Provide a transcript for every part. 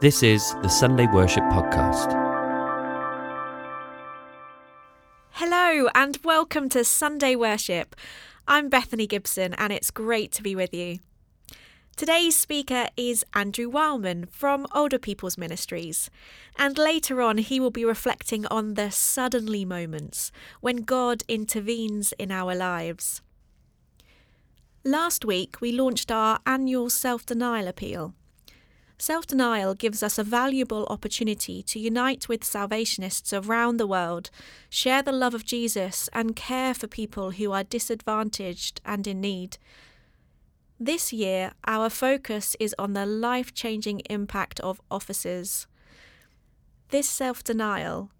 This is the Sunday Worship Podcast. Hello, and welcome to Sunday Worship. I'm Bethany Gibson, and it's great to be with you. Today's speaker is Andrew Wileman from Older People's Ministries, and later on he will be reflecting on the suddenly moments when God intervenes in our lives. Last week we launched our annual self denial appeal. Self denial gives us a valuable opportunity to unite with Salvationists around the world, share the love of Jesus, and care for people who are disadvantaged and in need. This year, our focus is on the life changing impact of offices. This self denial,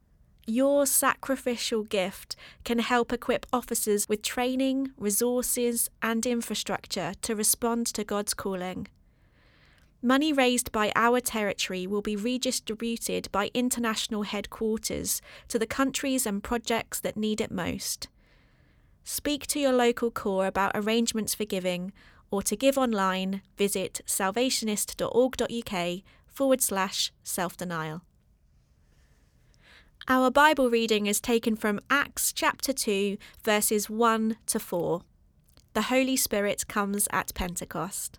your sacrificial gift, can help equip officers with training, resources, and infrastructure to respond to God's calling. Money raised by our territory will be redistributed by international headquarters to the countries and projects that need it most. Speak to your local corps about arrangements for giving, or to give online, visit salvationist.org.uk forward slash self denial. Our Bible reading is taken from Acts chapter 2, verses 1 to 4. The Holy Spirit comes at Pentecost.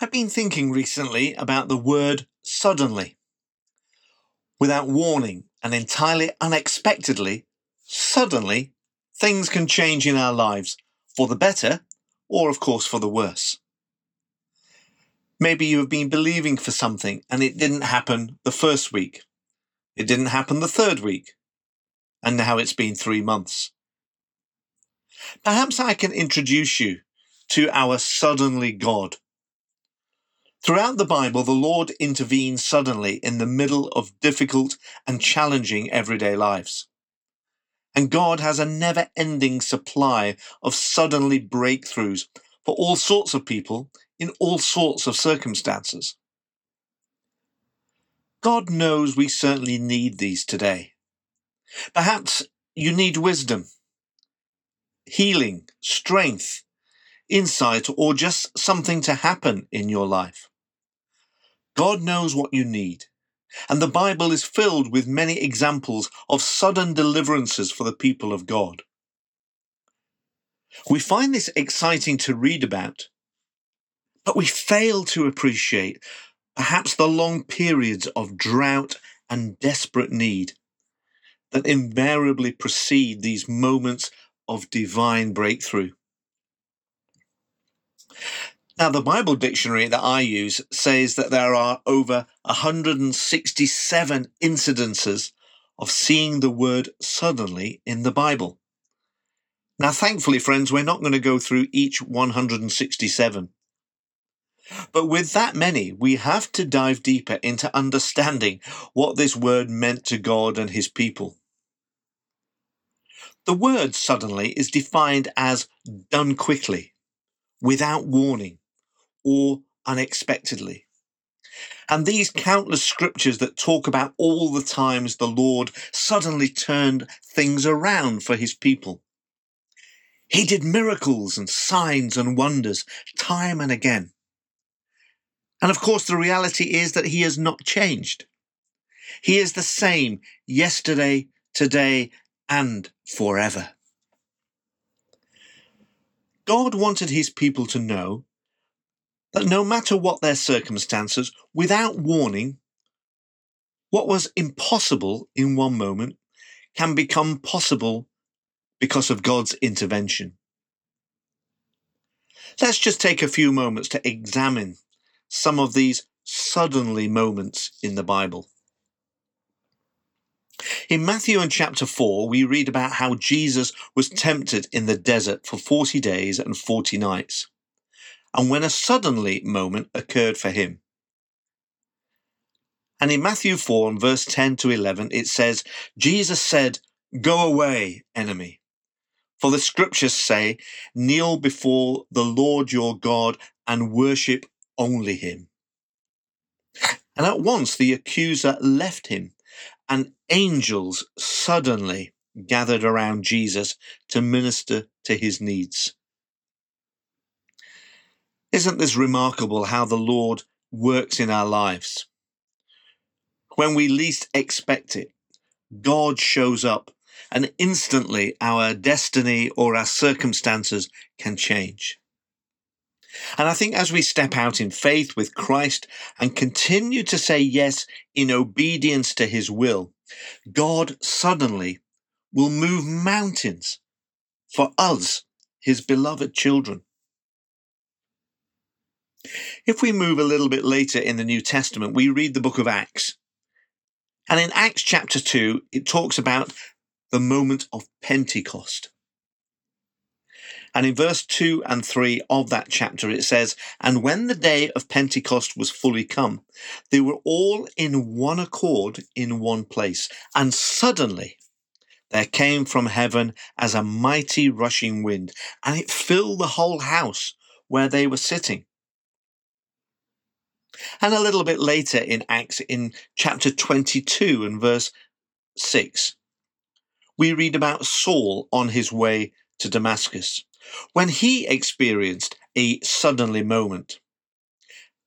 I've been thinking recently about the word suddenly. Without warning and entirely unexpectedly, suddenly, things can change in our lives for the better or, of course, for the worse. Maybe you have been believing for something and it didn't happen the first week. It didn't happen the third week. And now it's been three months. Perhaps I can introduce you to our suddenly God Throughout the Bible, the Lord intervenes suddenly in the middle of difficult and challenging everyday lives. And God has a never ending supply of suddenly breakthroughs for all sorts of people in all sorts of circumstances. God knows we certainly need these today. Perhaps you need wisdom, healing, strength, insight, or just something to happen in your life. God knows what you need. And the Bible is filled with many examples of sudden deliverances for the people of God. We find this exciting to read about, but we fail to appreciate perhaps the long periods of drought and desperate need that invariably precede these moments of divine breakthrough. Now, the Bible dictionary that I use says that there are over 167 incidences of seeing the word suddenly in the Bible. Now, thankfully, friends, we're not going to go through each 167. But with that many, we have to dive deeper into understanding what this word meant to God and his people. The word suddenly is defined as done quickly, without warning, or unexpectedly. And these countless scriptures that talk about all the times the Lord suddenly turned things around for his people. He did miracles and signs and wonders time and again. And of course, the reality is that he has not changed. He is the same yesterday, today, and forever. God wanted his people to know that no matter what their circumstances, without warning, what was impossible in one moment can become possible because of God's intervention. Let's just take a few moments to examine some of these suddenly moments in the Bible. In Matthew and chapter 4, we read about how Jesus was mm. tempted in the desert for 40 days and 40 nights and when a suddenly moment occurred for him. And in Matthew 4 and verse 10 to 11, it says, Jesus said, Go away, enemy. For the scriptures say, Kneel before the Lord your God and worship only him. And at once the accuser left him, and angels suddenly gathered around Jesus to minister to his needs. Isn't this remarkable how the Lord works in our lives? When we least expect it, God shows up and instantly our destiny or our circumstances can change. And I think as we step out in faith with Christ and continue to say yes in obedience to his will, God suddenly will move mountains for us, his beloved children. If we move a little bit later in the New Testament, we read the book of Acts. And in Acts chapter 2, it talks about the moment of Pentecost. And in verse 2 and 3 of that chapter, it says, And when the day of Pentecost was fully come, they were all in one accord in one place. And suddenly there came from heaven as a mighty rushing wind, and it filled the whole house where they were sitting. And a little bit later in Acts, in chapter 22 and verse 6, we read about Saul on his way to Damascus when he experienced a suddenly moment.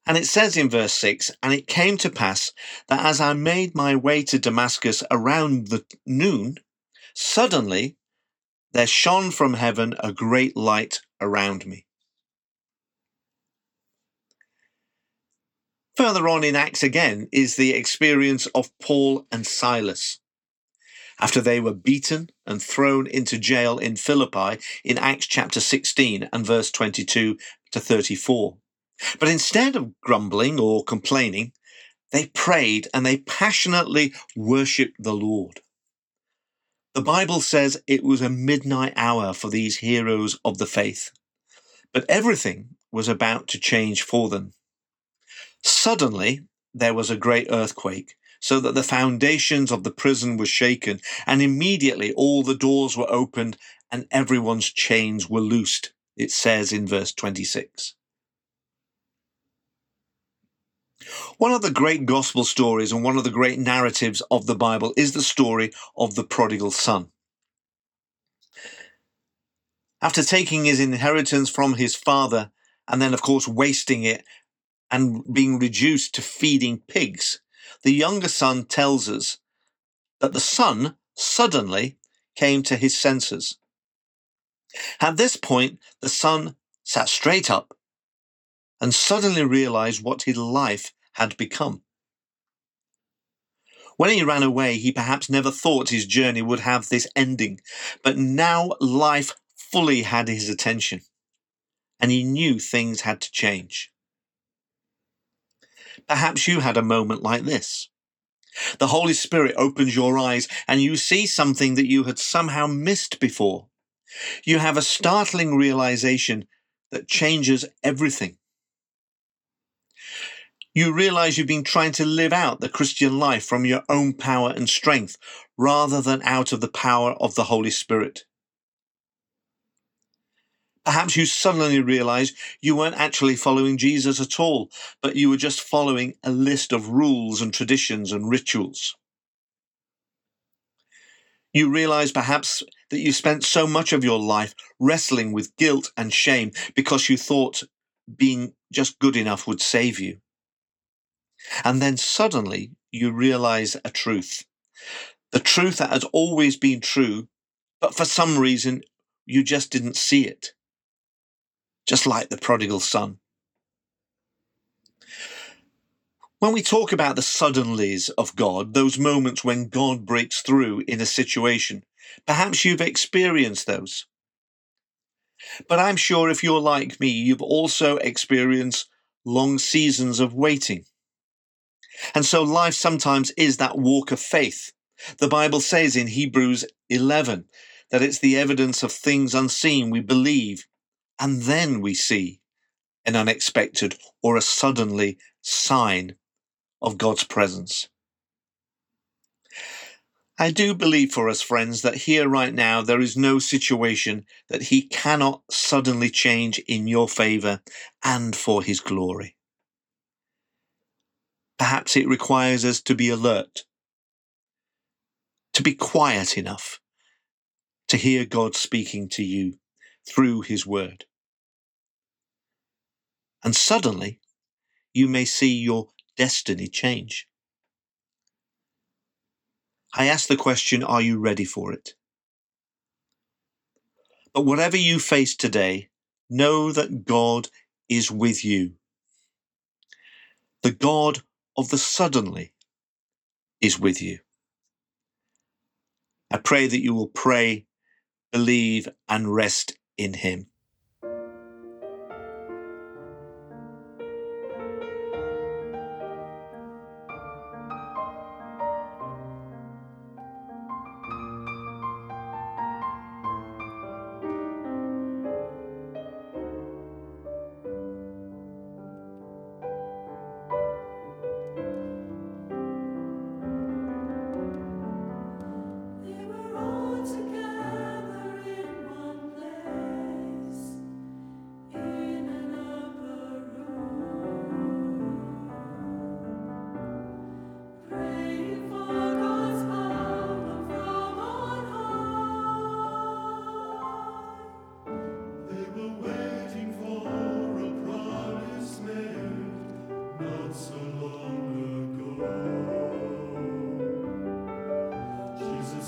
And it says in verse 6 And it came to pass that as I made my way to Damascus around the noon, suddenly there shone from heaven a great light around me. Further on in Acts again is the experience of Paul and Silas after they were beaten and thrown into jail in Philippi in Acts chapter 16 and verse 22 to 34. But instead of grumbling or complaining, they prayed and they passionately worshipped the Lord. The Bible says it was a midnight hour for these heroes of the faith, but everything was about to change for them. Suddenly, there was a great earthquake, so that the foundations of the prison were shaken, and immediately all the doors were opened and everyone's chains were loosed, it says in verse 26. One of the great gospel stories and one of the great narratives of the Bible is the story of the prodigal son. After taking his inheritance from his father and then, of course, wasting it and being reduced to feeding pigs, the younger son tells us that the son suddenly came to his senses. At this point, the son sat straight up and suddenly realized what his life had become. When he ran away, he perhaps never thought his journey would have this ending, but now life fully had his attention, and he knew things had to change. Perhaps you had a moment like this. The Holy Spirit opens your eyes and you see something that you had somehow missed before. You have a startling realization that changes everything. You realize you've been trying to live out the Christian life from your own power and strength rather than out of the power of the Holy Spirit. Perhaps you suddenly realize you weren't actually following Jesus at all, but you were just following a list of rules and traditions and rituals. You realize perhaps that you spent so much of your life wrestling with guilt and shame because you thought being just good enough would save you. And then suddenly you realize a truth. The truth that has always been true, but for some reason you just didn't see it just like the prodigal son. When we talk about the suddenlies of God, those moments when God breaks through in a situation, perhaps you've experienced those. But I'm sure if you're like me, you've also experienced long seasons of waiting. And so life sometimes is that walk of faith. The Bible says in Hebrews 11 that it's the evidence of things unseen we believe and then we see an unexpected or a suddenly sign of God's presence. I do believe for us, friends, that here right now there is no situation that He cannot suddenly change in your favour and for His glory. Perhaps it requires us to be alert, to be quiet enough to hear God speaking to you through His Word. And suddenly, you may see your destiny change. I ask the question Are you ready for it? But whatever you face today, know that God is with you. The God of the suddenly is with you. I pray that you will pray, believe, and rest in Him.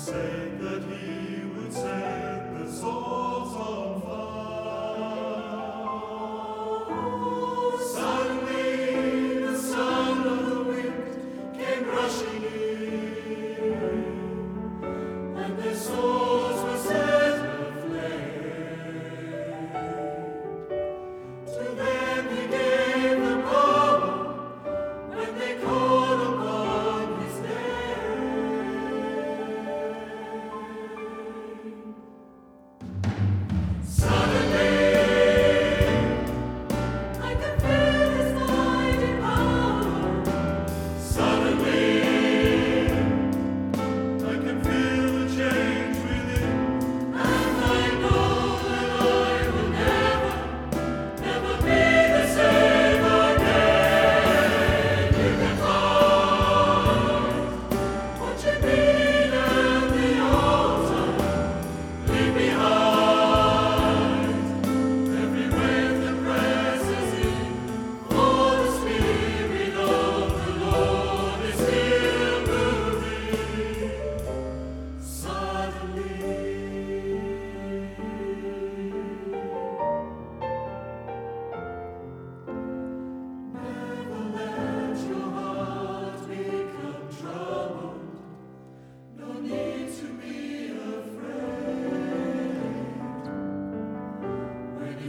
Said that he would set the souls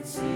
When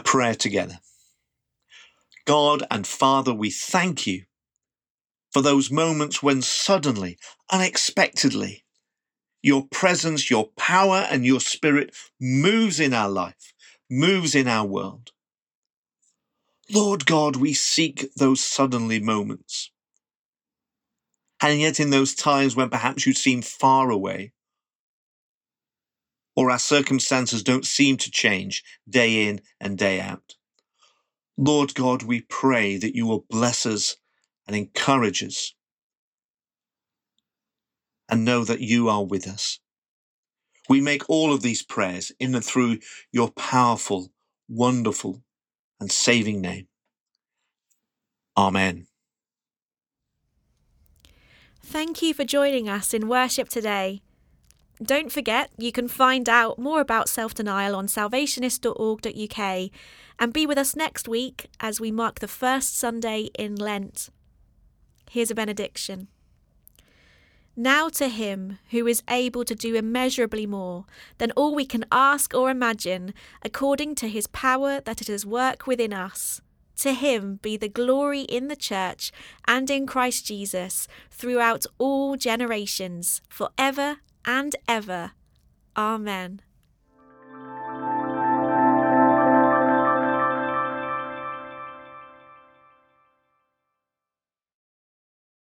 prayer together. God and Father, we thank you for those moments when suddenly, unexpectedly, your presence, your power, and your spirit moves in our life, moves in our world. Lord God, we seek those suddenly moments. And yet, in those times when perhaps you seem far away, or our circumstances don't seem to change day in and day out, Lord God, we pray that you will bless us and encourage us and know that you are with us. We make all of these prayers in and through your powerful, wonderful, and saving name. Amen. Thank you for joining us in worship today. Don't forget, you can find out more about self denial on salvationist.org.uk and be with us next week as we mark the first Sunday in Lent. Here's a benediction. Now to him who is able to do immeasurably more than all we can ask or imagine, according to his power that is at work within us. To him be the glory in the church and in Christ Jesus throughout all generations, for ever and ever. Amen.